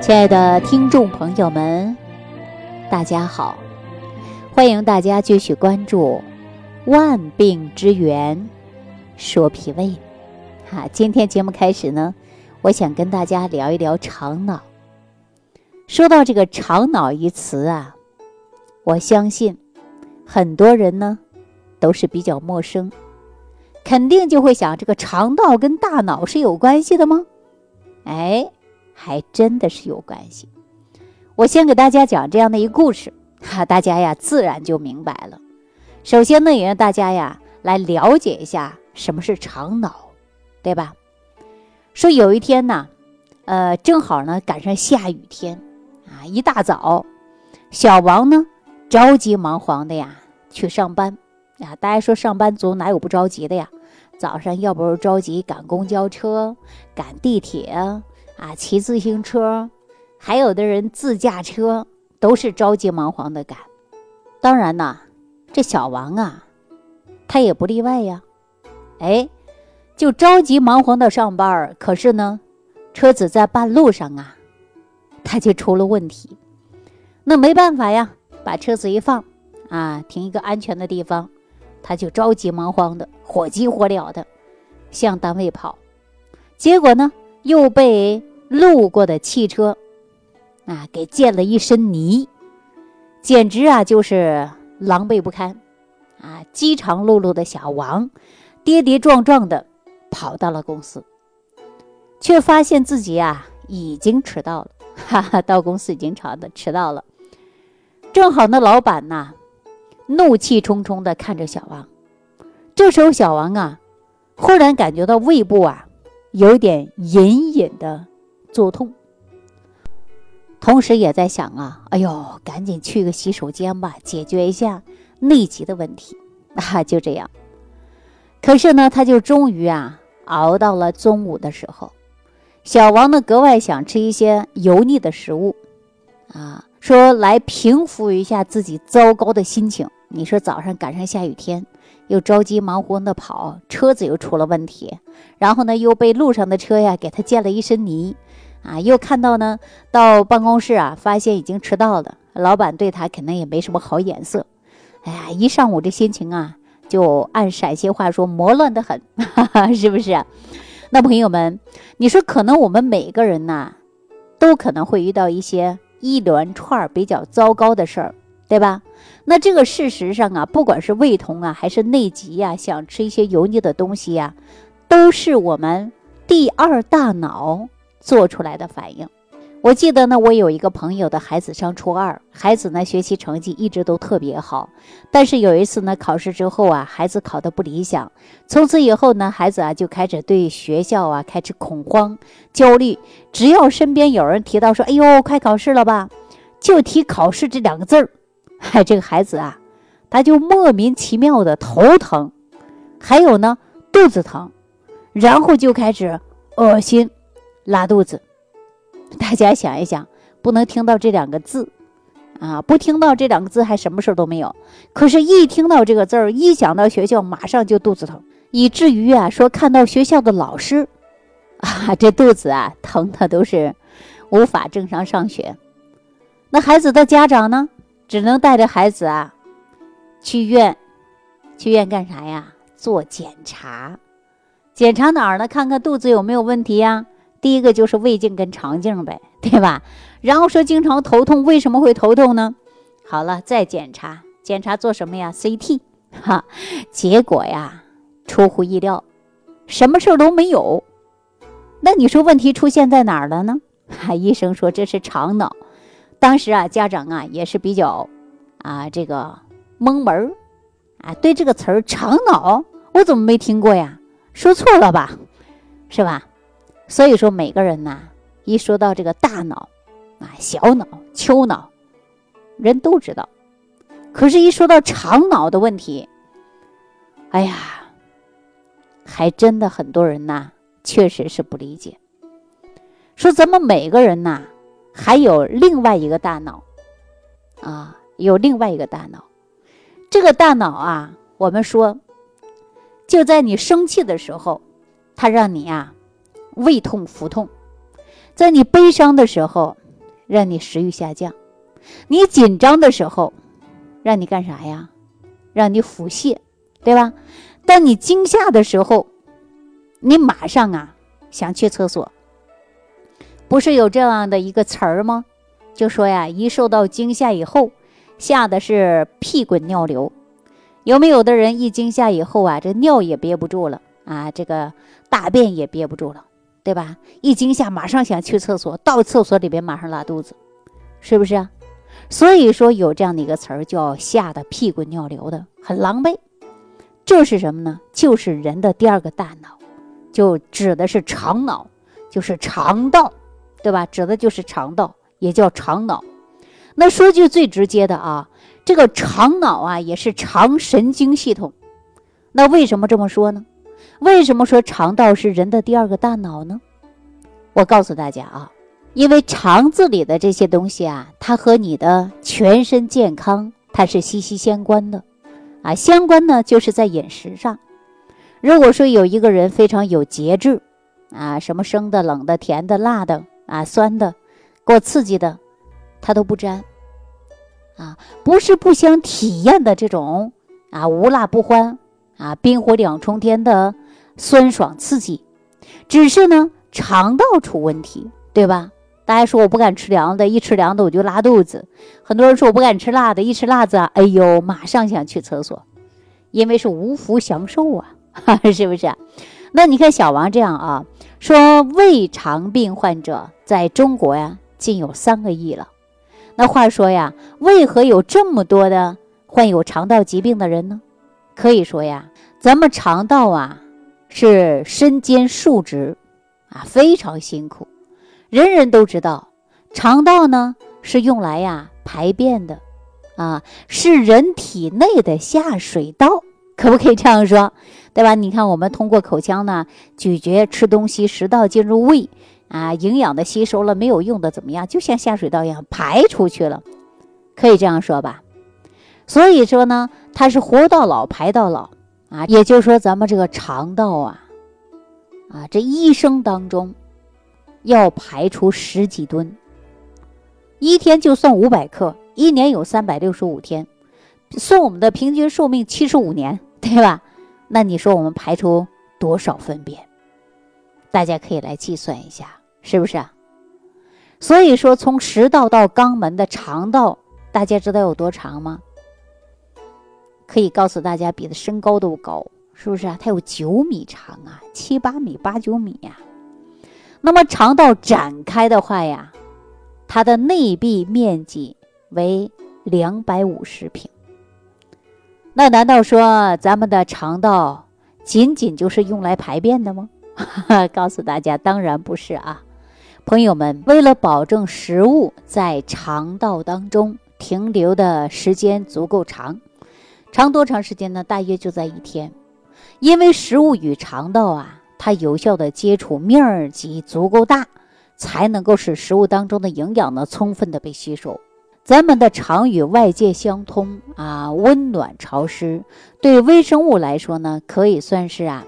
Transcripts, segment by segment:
亲爱的听众朋友们，大家好！欢迎大家继续关注《万病之源说脾胃》。哈，今天节目开始呢，我想跟大家聊一聊肠脑。说到这个“肠脑”一词啊，我相信很多人呢都是比较陌生，肯定就会想：这个肠道跟大脑是有关系的吗？哎。还真的是有关系。我先给大家讲这样的一个故事，哈，大家呀自然就明白了。首先呢，也让大家呀来了解一下什么是肠脑，对吧？说有一天呢，呃，正好呢赶上下雨天啊，一大早，小王呢着急忙慌的呀去上班啊。大家说上班族哪有不着急的呀？早上要不是着急赶公交车、赶地铁。啊骑自行车，还有的人自驾车，都是着急忙慌的赶。当然呐，这小王啊，他也不例外呀。哎，就着急忙慌的上班可是呢，车子在半路上啊，他就出了问题。那没办法呀，把车子一放啊，停一个安全的地方，他就着急忙慌的，火急火燎的向单位跑。结果呢，又被。路过的汽车，啊，给溅了一身泥，简直啊就是狼狈不堪，啊，饥肠辘辘的小王，跌跌撞撞的跑到了公司，却发现自己啊已经迟到了，哈哈，到公司已经长的迟到了。正好那老板呐，怒气冲冲的看着小王，这时候小王啊，忽然感觉到胃部啊有点隐隐的。作痛，同时也在想啊，哎呦，赶紧去个洗手间吧，解决一下内急的问题。啊，就这样。可是呢，他就终于啊，熬到了中午的时候，小王呢格外想吃一些油腻的食物，啊，说来平复一下自己糟糕的心情。你说早上赶上下雨天。又着急忙慌的跑，车子又出了问题，然后呢，又被路上的车呀给他溅了一身泥，啊，又看到呢，到办公室啊，发现已经迟到了，老板对他肯定也没什么好眼色，哎呀，一上午这心情啊，就按陕西话说磨乱的很，哈哈，是不是？那朋友们，你说可能我们每个人呐，都可能会遇到一些一连串比较糟糕的事儿。对吧？那这个事实上啊，不管是胃痛啊，还是内急呀，想吃一些油腻的东西呀，都是我们第二大脑做出来的反应。我记得呢，我有一个朋友的孩子上初二，孩子呢学习成绩一直都特别好，但是有一次呢考试之后啊，孩子考得不理想，从此以后呢，孩子啊就开始对学校啊开始恐慌焦虑，只要身边有人提到说，哎呦，快考试了吧，就提考试这两个字儿。嗨，这个孩子啊，他就莫名其妙的头疼，还有呢肚子疼，然后就开始恶心、拉肚子。大家想一想，不能听到这两个字啊，不听到这两个字还什么事都没有。可是，一听到这个字儿，一想到学校，马上就肚子疼，以至于啊，说看到学校的老师 啊，这肚子啊疼的都是无法正常上学。那孩子的家长呢？只能带着孩子啊，去医院，去医院干啥呀？做检查，检查哪儿呢？看看肚子有没有问题呀？第一个就是胃镜跟肠镜呗，对吧？然后说经常头痛，为什么会头痛呢？好了，再检查，检查做什么呀？CT，哈，结果呀，出乎意料，什么事儿都没有。那你说问题出现在哪儿了呢？哈，医生说这是肠脑。当时啊，家长啊也是比较，啊这个蒙门儿，啊对这个词儿“肠脑”，我怎么没听过呀？说错了吧，是吧？所以说每个人呐，一说到这个大脑，啊小脑、丘脑，人都知道，可是，一说到肠脑的问题，哎呀，还真的很多人呐，确实是不理解，说咱们每个人呐。还有另外一个大脑，啊，有另外一个大脑。这个大脑啊，我们说，就在你生气的时候，它让你啊胃痛、腹痛；在你悲伤的时候，让你食欲下降；你紧张的时候，让你干啥呀？让你腹泻，对吧？当你惊吓的时候，你马上啊想去厕所。不是有这样的一个词儿吗？就说呀，一受到惊吓以后，吓得是屁滚尿流。有没有的人一惊吓以后啊，这尿也憋不住了啊，这个大便也憋不住了，对吧？一惊吓马上想去厕所，到厕所里边马上拉肚子，是不是啊？所以说有这样的一个词儿叫吓得屁滚尿流的，很狼狈。这是什么呢？就是人的第二个大脑，就指的是肠脑，就是肠道，对吧？指的就是肠道，也叫肠脑。那说句最直接的啊。这个肠脑啊，也是肠神经系统。那为什么这么说呢？为什么说肠道是人的第二个大脑呢？我告诉大家啊，因为肠子里的这些东西啊，它和你的全身健康它是息息相关的啊。相关呢，就是在饮食上。如果说有一个人非常有节制啊，什么生的、冷的、甜的、辣的啊、酸的、过刺激的，他都不沾。啊，不是不想体验的这种啊，无辣不欢啊，冰火两重天的酸爽刺激，只是呢肠道出问题，对吧？大家说我不敢吃凉的，一吃凉的我就拉肚子。很多人说我不敢吃辣的，一吃辣子，哎呦，马上想去厕所，因为是无福享受啊，是不是？那你看小王这样啊，说胃肠病患者在中国呀，近有三个亿了。那话说呀，为何有这么多的患有肠道疾病的人呢？可以说呀，咱们肠道啊是身兼数职啊，非常辛苦。人人都知道，肠道呢是用来呀排便的，啊是人体内的下水道，可不可以这样说？对吧？你看，我们通过口腔呢咀嚼吃东西，食道进入胃。啊，营养的吸收了没有用的怎么样？就像下水道一样排出去了，可以这样说吧。所以说呢，它是活到老排到老啊。也就是说，咱们这个肠道啊，啊，这一生当中要排出十几吨，一天就算五百克，一年有三百六十五天，算我们的平均寿命七十五年，对吧？那你说我们排出多少粪便？大家可以来计算一下。是不是啊？所以说，从食道到肛门的肠道，大家知道有多长吗？可以告诉大家，比的身高都高，是不是啊？它有九米长啊，七八米、八九米呀。那么肠道展开的话呀，它的内壁面积为两百五十平。那难道说咱们的肠道仅仅就是用来排便的吗？告诉大家，当然不是啊。朋友们，为了保证食物在肠道当中停留的时间足够长，长多长时间呢？大约就在一天，因为食物与肠道啊，它有效的接触面积足够大，才能够使食物当中的营养呢充分的被吸收。咱们的肠与外界相通啊，温暖潮湿，对微生物来说呢，可以算是啊，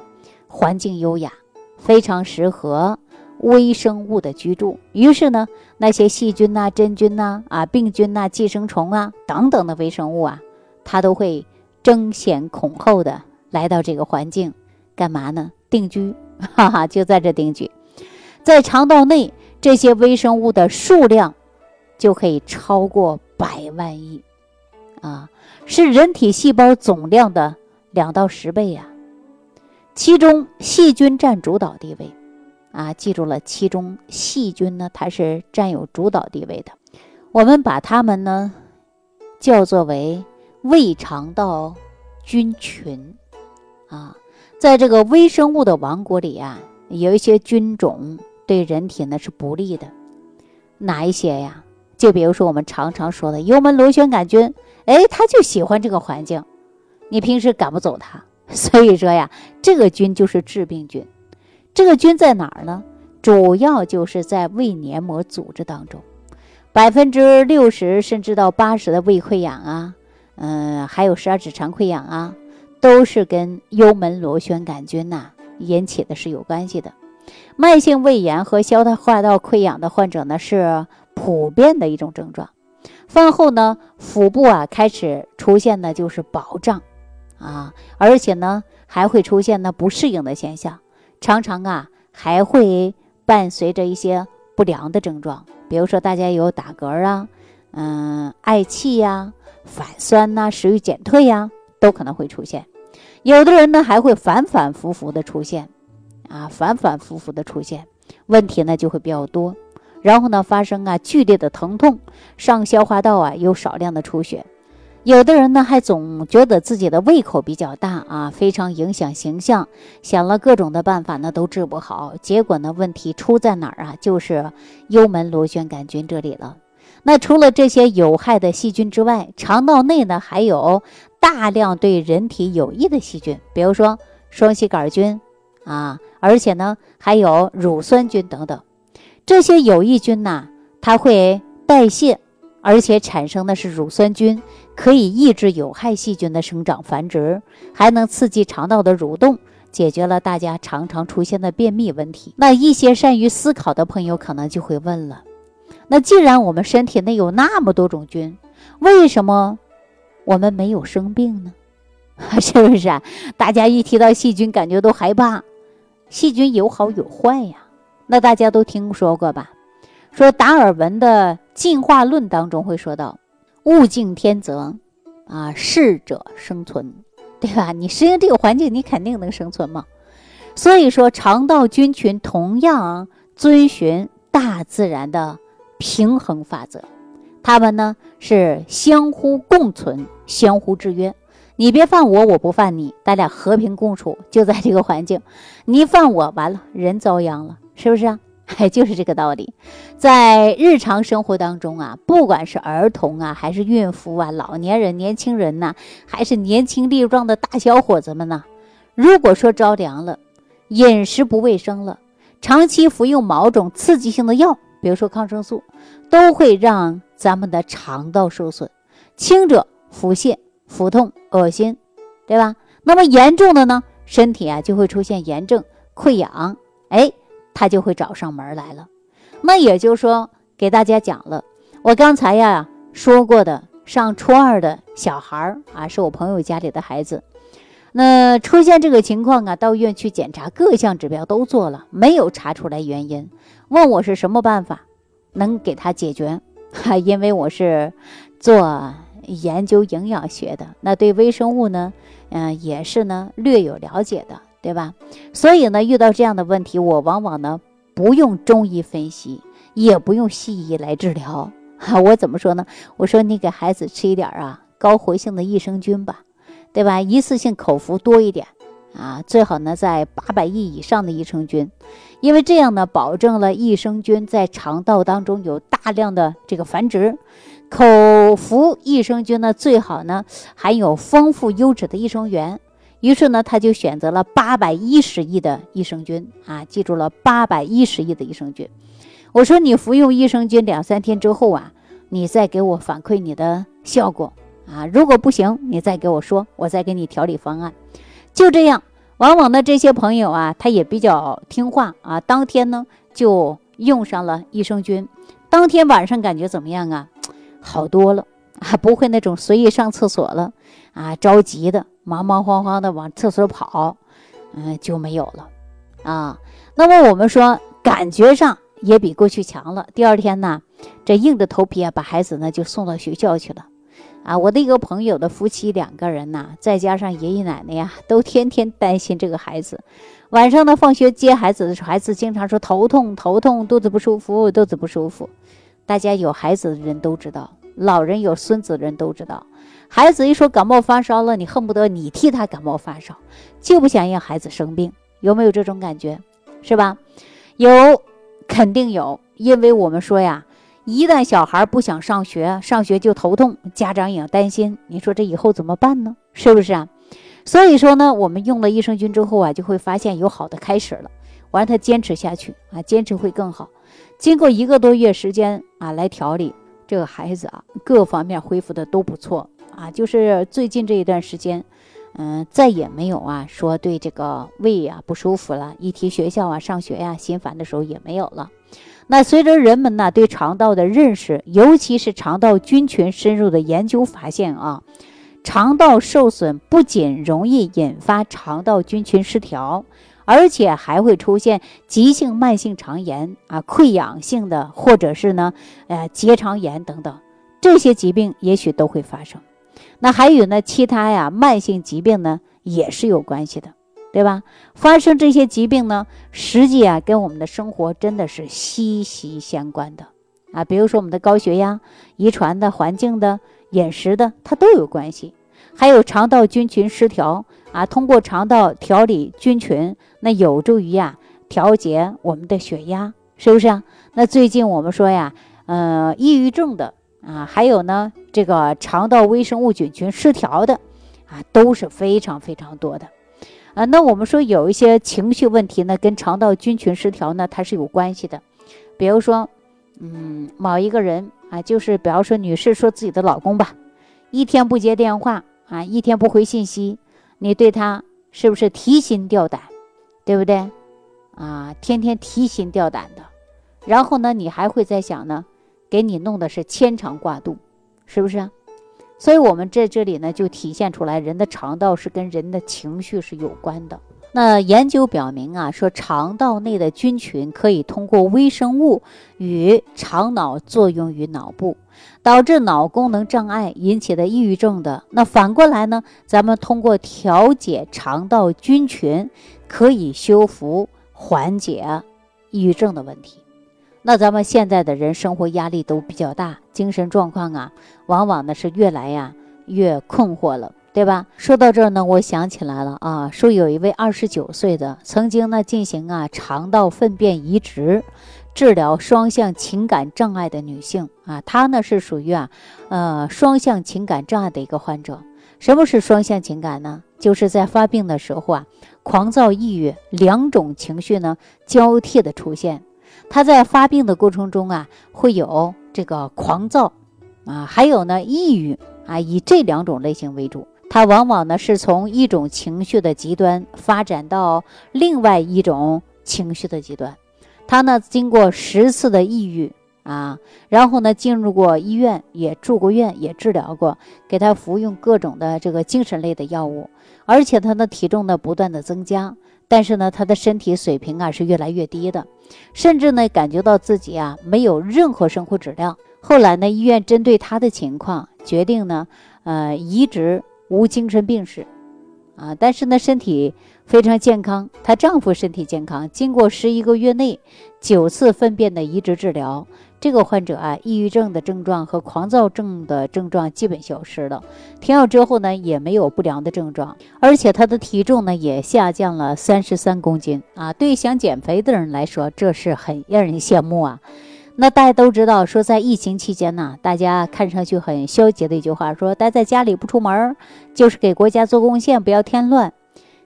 环境优雅，非常适合。微生物的居住，于是呢，那些细菌呐、真菌呐、啊病菌呐、寄生虫啊等等的微生物啊，它都会争先恐后的来到这个环境，干嘛呢？定居，哈哈，就在这定居。在肠道内，这些微生物的数量就可以超过百万亿，啊，是人体细胞总量的两到十倍呀。其中，细菌占主导地位。啊，记住了，其中细菌呢，它是占有主导地位的。我们把它们呢叫做为胃肠道菌群。啊，在这个微生物的王国里啊，有一些菌种对人体呢是不利的。哪一些呀？就比如说我们常常说的幽门螺旋杆菌，哎，它就喜欢这个环境，你平时赶不走它。所以说呀，这个菌就是致病菌。这个菌在哪儿呢？主要就是在胃黏膜组织当中，百分之六十甚至到八十的胃溃疡啊，嗯，还有十二指肠溃疡啊，都是跟幽门螺旋杆菌呐引起的是有关系的。慢性胃炎和消化道溃疡的患者呢，是普遍的一种症状。饭后呢，腹部啊开始出现的就是饱胀，啊，而且呢还会出现呢不适应的现象，常常啊还会伴随着一些不良的症状，比如说大家有打嗝啊，嗯，嗳气呀、反酸呐、食欲减退呀，都可能会出现。有的人呢还会反反复复的出现，啊，反反复复的出现，问题呢就会比较多。然后呢，发生啊剧烈的疼痛，上消化道啊有少量的出血，有的人呢还总觉得自己的胃口比较大啊，非常影响形象，想了各种的办法呢都治不好，结果呢问题出在哪儿啊？就是幽门螺旋杆菌这里了。那除了这些有害的细菌之外，肠道内呢还有大量对人体有益的细菌，比如说双歧杆菌啊，而且呢还有乳酸菌等等。这些有益菌呐，它会代谢，而且产生的是乳酸菌，可以抑制有害细菌的生长繁殖，还能刺激肠道的蠕动，解决了大家常常出现的便秘问题。那一些善于思考的朋友可能就会问了：那既然我们身体内有那么多种菌，为什么我们没有生病呢？是不是啊？大家一提到细菌，感觉都害怕。细菌有好有坏呀。那大家都听说过吧？说达尔文的进化论当中会说到，物竞天择，啊，适者生存，对吧？你适应这个环境，你肯定能生存嘛。所以说，肠道菌群同样遵循大自然的平衡法则，它们呢是相互共存、相互制约。你别犯我，我不犯你，咱俩和平共处，就在这个环境。你犯我，完了，人遭殃了。是不是啊？哎，就是这个道理。在日常生活当中啊，不管是儿童啊，还是孕妇啊，老年人、年轻人呐，还是年轻力壮的大小伙子们呢，如果说着凉了，饮食不卫生了，长期服用某种刺激性的药，比如说抗生素，都会让咱们的肠道受损。轻者腹泻、腹痛、恶心，对吧？那么严重的呢，身体啊就会出现炎症、溃疡，哎。他就会找上门来了，那也就是说，给大家讲了，我刚才呀说过的，上初二的小孩儿啊，是我朋友家里的孩子，那出现这个情况啊，到医院去检查，各项指标都做了，没有查出来原因，问我是什么办法能给他解决？哈，因为我是做研究营养学的，那对微生物呢，嗯，也是呢略有了解的。对吧？所以呢，遇到这样的问题，我往往呢不用中医分析，也不用西医来治疗。哈，我怎么说呢？我说你给孩子吃一点啊高活性的益生菌吧，对吧？一次性口服多一点啊，最好呢在八百亿以上的益生菌，因为这样呢保证了益生菌在肠道当中有大量的这个繁殖。口服益生菌呢最好呢含有丰富优质的益生元。于是呢，他就选择了八百一十亿的益生菌啊，记住了八百一十亿的益生菌。我说你服用益生菌两三天之后啊，你再给我反馈你的效果啊。如果不行，你再给我说，我再给你调理方案。就这样，往往呢这些朋友啊，他也比较听话啊，当天呢就用上了益生菌，当天晚上感觉怎么样啊？好多了啊，不会那种随意上厕所了啊，着急的。忙忙慌慌的往厕所跑，嗯，就没有了，啊。那么我们说，感觉上也比过去强了。第二天呢，这硬着头皮啊，把孩子呢就送到学校去了，啊。我的一个朋友的夫妻两个人呢，再加上爷爷奶奶呀，都天天担心这个孩子。晚上呢，放学接孩子的时候，孩子经常说头痛、头痛、肚子不舒服、肚子不舒服。大家有孩子的人都知道，老人有孙子的人都知道。孩子一说感冒发烧了，你恨不得你替他感冒发烧，就不想让孩子生病，有没有这种感觉？是吧？有，肯定有，因为我们说呀，一旦小孩不想上学，上学就头痛，家长也要担心，你说这以后怎么办呢？是不是啊？所以说呢，我们用了益生菌之后啊，就会发现有好的开始了，我让他坚持下去啊，坚持会更好。经过一个多月时间啊，来调理这个孩子啊，各方面恢复的都不错。啊，就是最近这一段时间，嗯，再也没有啊说对这个胃啊不舒服了，一提学校啊、上学呀心烦的时候也没有了。那随着人们呢对肠道的认识，尤其是肠道菌群深入的研究，发现啊，肠道受损不仅容易引发肠道菌群失调，而且还会出现急性慢性肠炎啊、溃疡性的，或者是呢，呃，结肠炎等等，这些疾病也许都会发生。那还有呢，其他呀，慢性疾病呢也是有关系的。对吧？发生这些疾病呢，实际啊跟我们的生活真的是息息相关的啊。比如说我们的高血压、遗传的、环境的、饮食的，它都有关系。还有肠道菌群失调啊，通过肠道调理菌群，那有助于呀调节我们的血压，是不是啊？那最近我们说呀，呃，抑郁症的啊，还有呢这个肠道微生物菌群失调的啊，都是非常非常多的。啊，那我们说有一些情绪问题呢，跟肠道菌群失调呢，它是有关系的。比如说，嗯，某一个人啊，就是比方说女士说自己的老公吧，一天不接电话啊，一天不回信息，你对他是不是提心吊胆，对不对？啊，天天提心吊胆的，然后呢，你还会在想呢，给你弄的是牵肠挂肚，是不是？所以，我们在这里呢，就体现出来，人的肠道是跟人的情绪是有关的。那研究表明啊，说肠道内的菌群可以通过微生物与肠脑作用于脑部，导致脑功能障碍引起的抑郁症的。那反过来呢，咱们通过调节肠道菌群，可以修复缓解抑郁症的问题。那咱们现在的人生活压力都比较大，精神状况啊，往往呢是越来呀越困惑了，对吧？说到这儿呢，我想起来了啊，说有一位二十九岁的，曾经呢进行啊肠道粪便移植，治疗双向情感障碍的女性啊，她呢是属于啊呃双向情感障碍的一个患者。什么是双向情感呢？就是在发病的时候啊，狂躁、抑郁两种情绪呢交替的出现。他在发病的过程中啊，会有这个狂躁，啊，还有呢抑郁啊，以这两种类型为主。他往往呢是从一种情绪的极端发展到另外一种情绪的极端。他呢经过十次的抑郁啊，然后呢进入过医院，也住过院，也治疗过，给他服用各种的这个精神类的药物，而且他的体重呢不断的增加。但是呢，他的身体水平啊是越来越低的，甚至呢感觉到自己啊没有任何生活质量。后来呢，医院针对他的情况决定呢，呃，移植无精神病史，啊，但是呢身体非常健康。她丈夫身体健康，经过十一个月内九次粪便的移植治疗。这个患者啊，抑郁症的症状和狂躁症的症状基本消失了，停药之后呢，也没有不良的症状，而且他的体重呢也下降了三十三公斤啊。对想减肥的人来说，这是很让人羡慕啊。那大家都知道，说在疫情期间呢，大家看上去很消极的一句话，说待在家里不出门，就是给国家做贡献，不要添乱。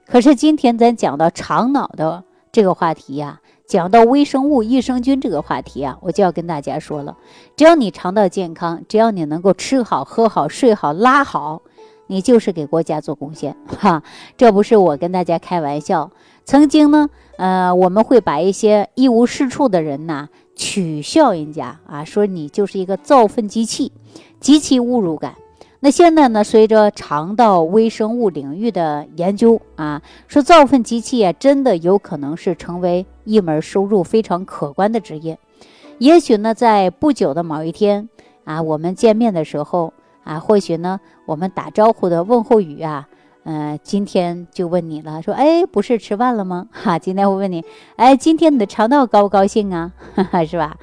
可是今天咱讲到肠脑的这个话题呀。讲到微生物、益生菌这个话题啊，我就要跟大家说了：只要你肠道健康，只要你能够吃好、喝好、睡好、拉好，你就是给国家做贡献哈。这不是我跟大家开玩笑。曾经呢，呃，我们会把一些一无是处的人呐取笑人家啊，说你就是一个造粪机器，极其侮辱感。那现在呢？随着肠道微生物领域的研究啊，说造粪机器啊，真的有可能是成为一门收入非常可观的职业。也许呢，在不久的某一天啊，我们见面的时候啊，或许呢，我们打招呼的问候语啊，嗯，今天就问你了，说，哎，不是吃饭了吗？哈，今天我问你，哎，今天你的肠道高不高兴啊？哈哈，是吧？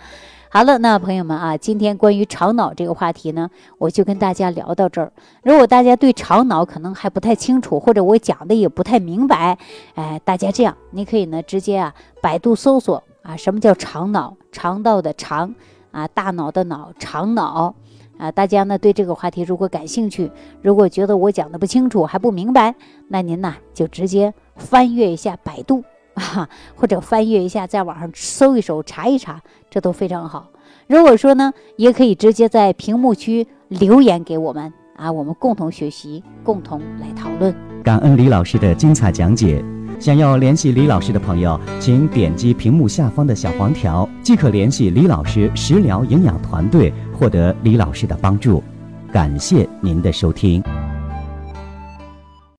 好了，那朋友们啊，今天关于肠脑这个话题呢，我就跟大家聊到这儿。如果大家对肠脑可能还不太清楚，或者我讲的也不太明白，哎，大家这样，你可以呢直接啊百度搜索啊，什么叫肠脑？肠道的肠啊，大脑的脑，肠脑啊。大家呢对这个话题如果感兴趣，如果觉得我讲的不清楚还不明白，那您呢就直接翻阅一下百度。啊，或者翻阅一下，在网上搜一搜，查一查，这都非常好。如果说呢，也可以直接在屏幕区留言给我们啊，我们共同学习，共同来讨论。感恩李老师的精彩讲解。想要联系李老师的朋友，请点击屏幕下方的小黄条，即可联系李老师食疗营养团队，获得李老师的帮助。感谢您的收听。